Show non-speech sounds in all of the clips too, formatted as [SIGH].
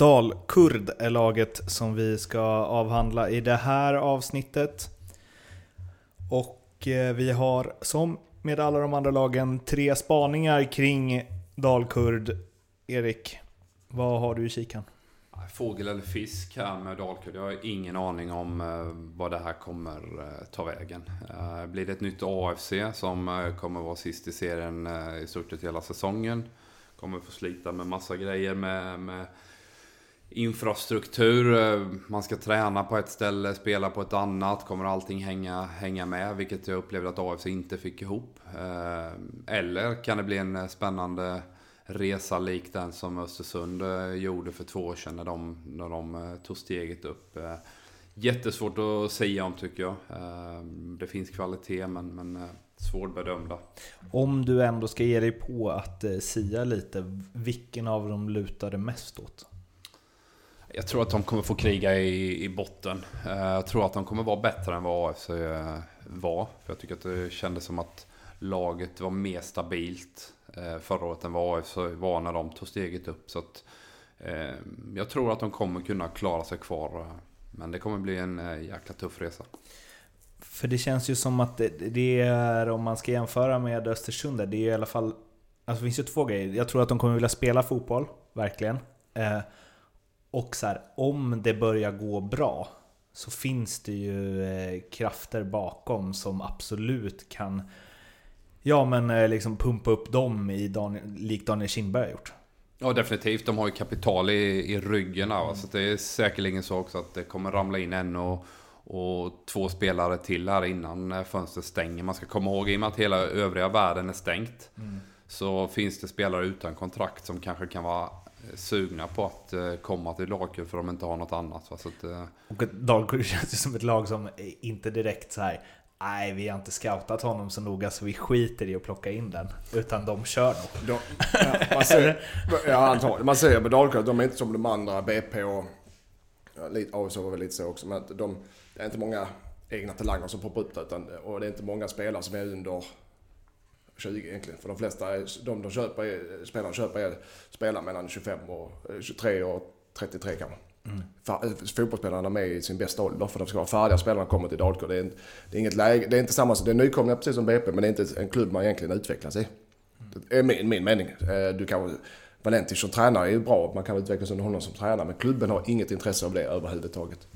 Dalkurd är laget som vi ska avhandla i det här avsnittet. Och eh, vi har som med alla de andra lagen tre spaningar kring Dalkurd. Erik, vad har du i kikan? Fågel eller fisk här med Dalkurd. Jag har ingen aning om eh, vad det här kommer eh, ta vägen. Blir det ett nytt AFC som kommer vara sist i serien i stort sett hela säsongen? Kommer få slita med massa grejer med, med infrastruktur. Eh, man ska träna på ett ställe, spela på ett annat. Kommer allting hänga, hänga med? Vilket jag upplevde att AFC inte fick ihop. Eh, eller kan det bli en eh, spännande resa lik den som Östersund gjorde för två år sedan när de, när de tog steget upp. Jättesvårt att säga om tycker jag. Det finns kvalitet men, men svårbedömda. Om du ändå ska ge dig på att sia lite, vilken av dem lutar det mest åt? Jag tror att de kommer få kriga i, i botten. Eh, jag tror att de kommer vara bättre än vad AFC eh, var. För jag tycker att det kändes som att laget var mer stabilt eh, förra året än vad AFC var när de tog steget upp. Så att, jag tror att de kommer kunna klara sig kvar. Men det kommer bli en jäkla tuff resa. För det känns ju som att det är, om man ska jämföra med Östersund, det är i alla fall... Alltså det finns ju två grejer. Jag tror att de kommer vilja spela fotboll, verkligen. Och så här, om det börjar gå bra så finns det ju eh, krafter bakom som absolut kan Ja men eh, liksom pumpa upp dem i Daniel, likt Daniel Kindberg har gjort. Ja definitivt, de har ju kapital i, i ryggen mm. så det är säkerligen så också att det kommer ramla in en och, och två spelare till här innan eh, fönstret stänger. Man ska komma ihåg, i och med att hela övriga världen är stängt, mm. så finns det spelare utan kontrakt som kanske kan vara sugna på att eh, komma till Dalkurd för de inte har något annat. Så att, eh, och Dalkurd [LAUGHS] känns ju som ett lag som inte direkt så här. Nej, vi har inte scoutat honom så noga så vi skiter i att plocka in den. Utan de kör nog. De, ja, man ser, ja, antagligen. Man ser med Dalkurd, de är inte som de andra, BP och... Ja, lite, AIK var väl lite så också, men de, det är inte många egna talanger som poppar upp där. Utan, och det är inte många spelare som är under 20 egentligen. För de flesta, de, de köper, är, spelarna köper är spelare mellan 25 och 23 och 33 kanske. Mm. Eh, fotbollsspelarna är med i sin bästa ålder för de ska vara färdiga spelarna kommer till Dalkurd. Det är, det är inget läge, det är inte samma, det är nykomlingar precis som BP men det är inte en klubb man egentligen utvecklas i. Det är min, min mening. Eh, du kan, Valentis som tränare är ju bra, man kan utvecklas under honom som tränare men klubben har inget intresse av det överhuvudtaget.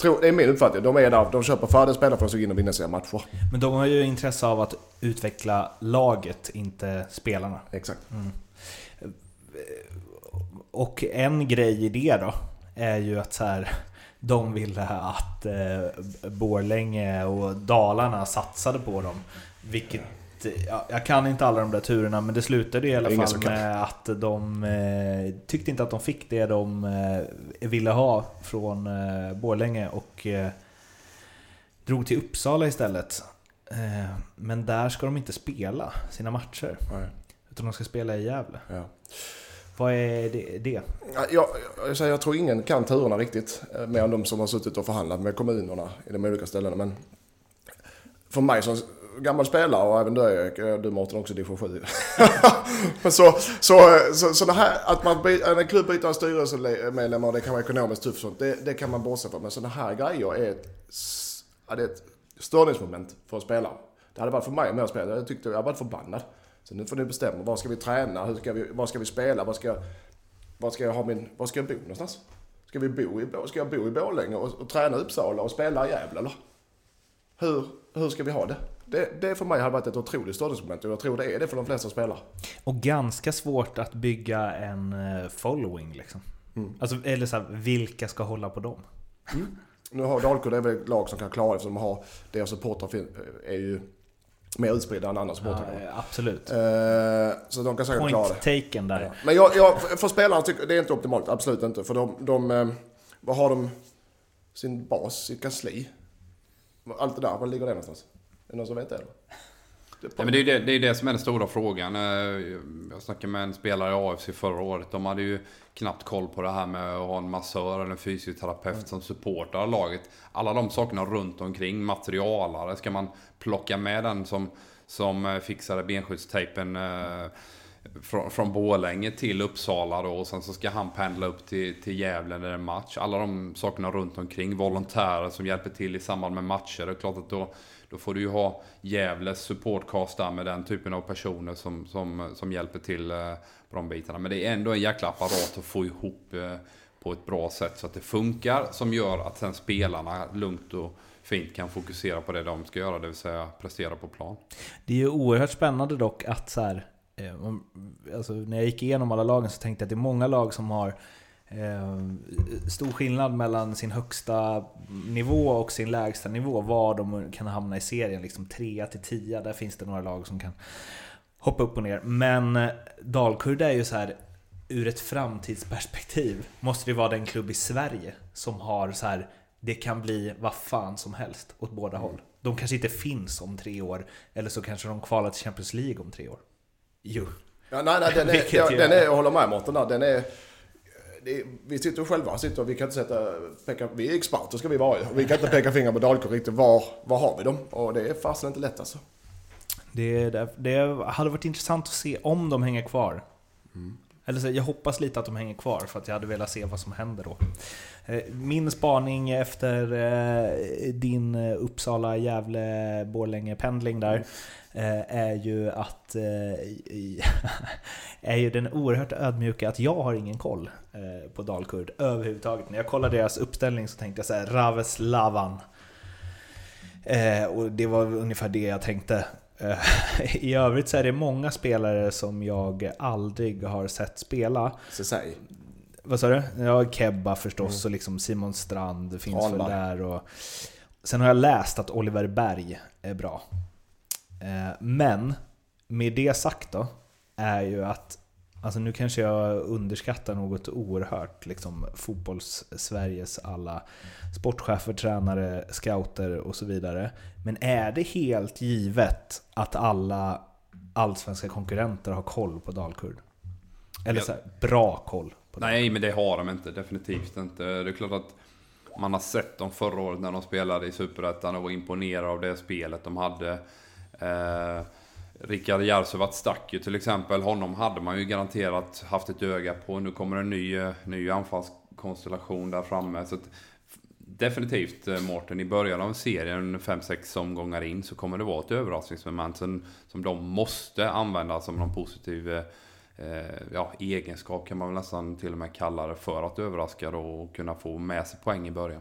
Tror, det är min uppfattning. De är där, de köper färdiga spelare för att gå in och vinna sina matcher. Men de har ju intresse av att utveckla laget, inte spelarna. Exakt. Mm. Och en grej i det då, är ju att så här, de ville att eh, Borlänge och Dalarna satsade på dem. Vilket ja, jag kan inte alla de där turerna, men det slutade i alla fall med att de eh, tyckte inte att de fick det de eh, ville ha från eh, Borlänge och eh, drog till Uppsala istället. Eh, men där ska de inte spela sina matcher. Nej. Utan de ska spela i Gävle. Ja. Vad är det? det? Jag, jag, jag, tror ingen kan turerna riktigt. Eh, mer än de som har suttit och förhandlat med kommunerna i de olika ställena. Men för mig som gammal spelare och även du, du Mårten också division 7. Men [LAUGHS] så, så, så, så det här att man en klubb byter en styrelsemedlem och det kan vara ekonomiskt tufft sånt, det, det kan man bortse från. Men sådana här grejer är ett, ja, det är ett störningsmoment för en spelare. Det hade varit för mig om jag spelade. Jag tyckte jag var förbannad. Så nu får ni bestämma. Var ska vi träna? Hur ska vi, var ska vi spela? Var ska, var ska jag ha min... Var ska jag bo någonstans? Ska, vi bo i, ska jag bo i Borlänge och, och träna i Uppsala och spela i Gävle eller? Hur, hur ska vi ha det? Det, det för mig hade varit ett otroligt störningsmoment och jag tror det är det för de flesta spelare. Och ganska svårt att bygga en eh, following liksom. Mm. Alltså, eller så här, vilka ska hålla på dem? Mm. Nu har Dalkurd är väl ett lag som kan klara det eftersom de har, deras supportrar är ju mer utspridda än andra supportrar. Ja, absolut. Uh, så de kan säkert Point klara det. taken där. Ja. Men jag, jag, för spelarna tycker det är inte optimalt. Absolut inte. För de, de, eh, vad har de sin bas, sitt kansli? Allt det där, var ligger det någonstans? Är det någon som vet det? Eller? Det, ja, men det, är det, det är det som är den stora frågan. Eh, jag snackade med en spelare i AFC förra året. De hade ju knappt koll på det här med att ha en massör eller en fysioterapeut mm. som supportar laget. Alla de sakerna runt omkring, materialare, ska man plocka med den som, som eh, fixade benskyddstejpen eh, från, från Borlänge till Uppsala då och sen så ska han pendla upp till, till Gävle när det är match. Alla de sakerna runt omkring. Volontärer som hjälper till i samband med matcher. Det är klart att då, då får du ju ha Gävles supportcast där med den typen av personer som, som, som hjälper till eh, på de bitarna. Men det är ändå en jäkla apparat att få ihop eh, på ett bra sätt så att det funkar. Som gör att sen spelarna lugnt och fint kan fokusera på det de ska göra, det vill säga prestera på plan. Det är ju oerhört spännande dock att så här, Eh, alltså när jag gick igenom alla lagen så tänkte jag att det är många lag som har eh, stor skillnad mellan sin högsta nivå och sin lägsta nivå. Var de kan hamna i serien, liksom 3 till 10. Där finns det några lag som kan hoppa upp och ner. Men eh, Dalkurd är ju så här ur ett framtidsperspektiv måste det vara den klubb i Sverige som har så här det kan bli vad fan som helst åt båda mm. håll. De kanske inte finns om tre år, eller så kanske de kvalar till Champions League om tre år. Jo. Ja, nej, nej, den är, ja, den är, jag håller med Mårten där. Den är, är, vi sitter själva, sitter, vi kan inte sätta, peka, vi är experter ska vi vara Vi kan inte [LAUGHS] peka finger på Dalkurd riktigt, var, var har vi dem? Och det är fasen inte lätt alltså. Det, det, det hade varit intressant att se om de hänger kvar. Mm. Eller så, jag hoppas lite att de hänger kvar för att jag hade velat se vad som händer då. Eh, min spaning efter eh, din Uppsala, Gävle, Borlänge pendling där eh, är ju att [LAUGHS] är ju den oerhört ödmjuka att jag har ingen koll på Dalkurd överhuvudtaget. När jag kollade deras uppställning så tänkte jag så här, Raves Lavan. och det var ungefär det jag tänkte. [LAUGHS] I övrigt så är det många spelare som jag aldrig har sett spela. Säg. Vad sa du? Ja, Kebba förstås mm. och liksom Simon Strand finns Alvar. väl där. Och... Sen har jag läst att Oliver Berg är bra. Eh, men med det sagt då, är ju att Alltså nu kanske jag underskattar något oerhört, liksom fotbolls-Sveriges alla sportchefer, tränare, scouter och så vidare. Men är det helt givet att alla allsvenska konkurrenter har koll på Dalkurd? Eller så här, bra koll? På Nej, men det har de inte. Definitivt inte. Det är klart att man har sett dem förra året när de spelade i Superettan och var imponerad av det spelet de hade. Eh, Rickard Järvsövat stack ju till exempel. Honom hade man ju garanterat haft ett öga på. Nu kommer en ny, eh, ny anfallskonstellation där framme. Så att, definitivt eh, Mårten, i början av serien, 5-6 omgångar in, så kommer det vara ett överraskningsmoment som, som de måste använda som någon positiv eh, eh ja, egenskap kan man väl nästan till och med kalla det för att överraska då och kunna få med sig poäng i början.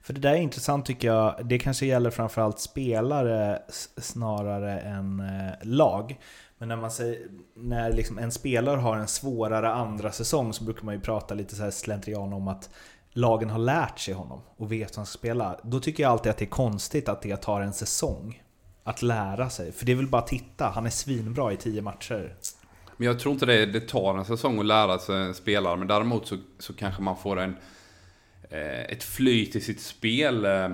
För det där är intressant tycker jag. Det kanske gäller framförallt spelare snarare än eh, lag. Men när, man säger, när liksom en spelare har en svårare andra säsong så brukar man ju prata lite så här slentrian om att lagen har lärt sig honom och vet hur han ska spela. Då tycker jag alltid att det är konstigt att det tar en säsong att lära sig. För det är väl bara att titta, han är svinbra i tio matcher. Men jag tror inte det, det tar en säsong att lära sig en spelare, men däremot så, så kanske man får en Eh, ett flyt i sitt spel. Eh,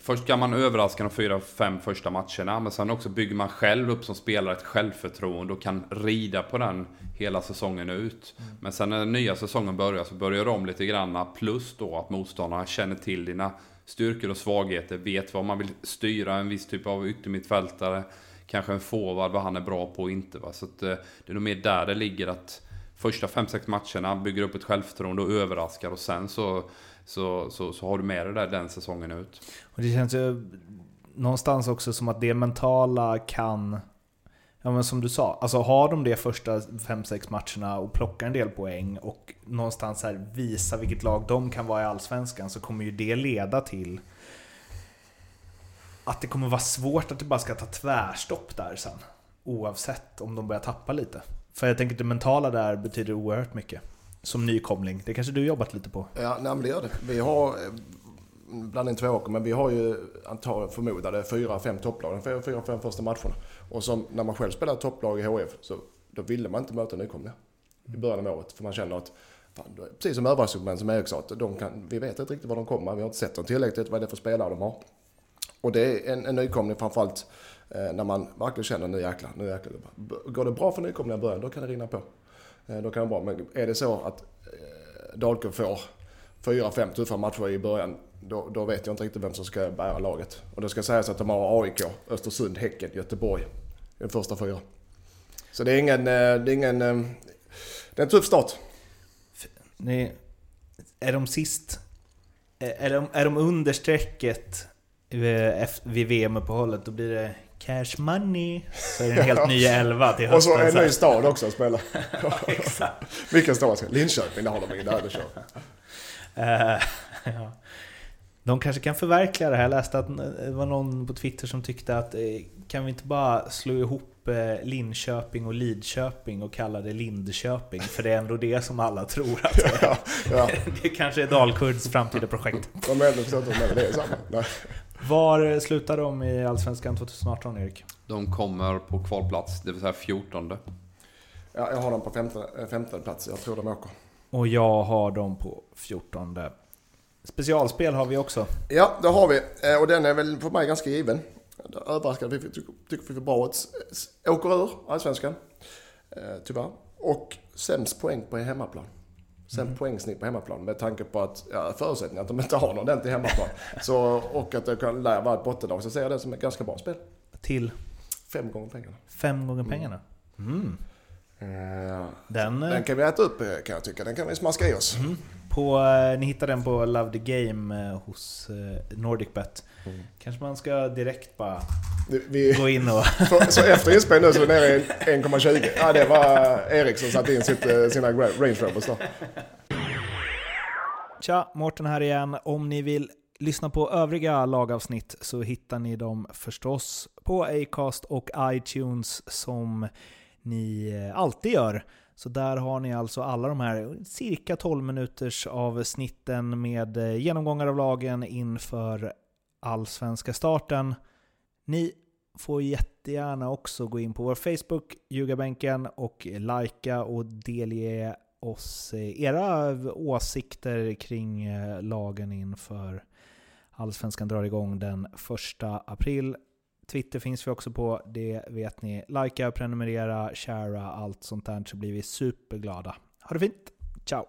först kan man överraska de fyra, fem första matcherna, men sen också bygger man själv upp som spelare ett självförtroende och kan rida på den hela säsongen ut. Mm. Men sen när den nya säsongen börjar så börjar de lite granna, plus då att motståndarna känner till dina styrkor och svagheter, vet vad man vill styra, en viss typ av yttermittfältare, kanske en forward, vad han är bra på och inte. Va? Så eh, det är nog mer där det ligger att första 5-6 matcherna bygger upp ett självförtroende och överraskar och sen så så, så, så har du med dig det där den säsongen ut. Och det känns ju någonstans också som att det mentala kan Ja men som du sa, alltså har de det första 5-6 matcherna och plockar en del poäng och någonstans här visa vilket lag de kan vara i Allsvenskan så kommer ju det leda till att det kommer vara svårt att det bara ska ta tvärstopp där sen. Oavsett om de börjar tappa lite. För jag tänker att det mentala där betyder oerhört mycket som nykomling? Det kanske du jobbat lite på? Ja, nej, men det gör det. Vi har, eh, bland två åker, men vi har ju antagligen förmodade fyra, fem topplag de fyra, fem första matcherna. Och som när man själv spelade topplag i HF så då ville man inte möta nykomlingar i början av året. För man känner att, fan, precis som överraskningsmän som Erik sa, att de kan, vi vet inte riktigt var de kommer, vi har inte sett dem tillräckligt, vad är det för spelare de har. Och det är en, en nykomling framförallt eh, när man verkligen känner nu jäklar, nu jäklar. Går det bra för nykomlingar i början, då kan det rinna på. Eh, då kan det vara bra, Men är det så att eh, Dalkurd får fyra, fem tuffa matcher i början, då, då, vet jag inte riktigt vem som ska bära laget. Och det ska sägas att de har AIK, Östersund, Häcken, Göteborg i de första fyra. Så det är ingen... eh, Det är ingen... eh, Det är en tuff start. Ni, är de sist? Är är de, är de under strecket vid- efter- vid VM-uppehållet, då blir det cash money. Så är det en [LAUGHS] helt ny elva till Och så hösten. en så här. ny stad också att spela. [LAUGHS] Exakt. Vilken stad? Linköping, där har de ingen där det kör. Eh, [LAUGHS] ja. De kanske kan förverkliga det här. Jag läste att det var någon på Twitter som tyckte att eh, kan vi inte bara slå ihop eh, Linköping och Lidköping och kalla det Lindköping? För det är ändå det som alla tror att det är. Ja, ja. Det kanske är Dalkurds framtida projekt. De är ändå förstått att det är samma. Nej. Var slutar de i Allsvenskan 2018, Erik? De kommer på kvalplats, det vill säga 14. Ja, jag har dem på femte, eh, femte plats. Jag tror de åker. Och jag har dem på 14. Specialspel har vi också. Ja, det har vi. Eh, Och den är väl för mig ganska given. Överraskande. Vi tycker, vi får bra ut. S- Åker ur Allsvenskan. Eh, Tyvärr. Och sämst poäng på hemmaplan. Sämst poängsnitt på hemmaplan med tanke på att ja, förutsättningen att de inte har någon ordentlig hemmaplan. [LAUGHS] så, och att det kan lär vara ett bottenlag så ser jag det som ett ganska bra spel. Till Fem gånger pengarna. fem gånger pengarna. Mm. Eh, Den, eh, Den kan vi äta upp eh, kan jag tycka. Den kan vi smaska i oss. på, eh, ni hittar den på Love the Game hos NordicBet. Mm. Kanske man ska direkt bara Vi, gå in och... [LAUGHS] för, så efter inspel nu så är vi nere i 1,20. Ja, det var Erik som satte in sitt, eh, sina Range Rovers då. Tja, Mårten här igen. Om ni vill lyssna på övriga lagavsnitt så hittar ni dem förstås på Acast och iTunes som ni eh, alltid gör. Så där har ni alltså alla de här cirka 12 minuters avsnitten med eh, genomgångar av lagen inför allsvenska starten. Ni får jättegärna också gå in på vår Facebook, Ljugarbänken, och likea och delge oss eh, era åsikter kring eh, lagen inför Allsvenskan drar igång den 1 april. Twitter finns vi också på, det vet ni. Likea, prenumerera, sharea, allt sånt där så blir vi superglada. Ha det fint! Ciao!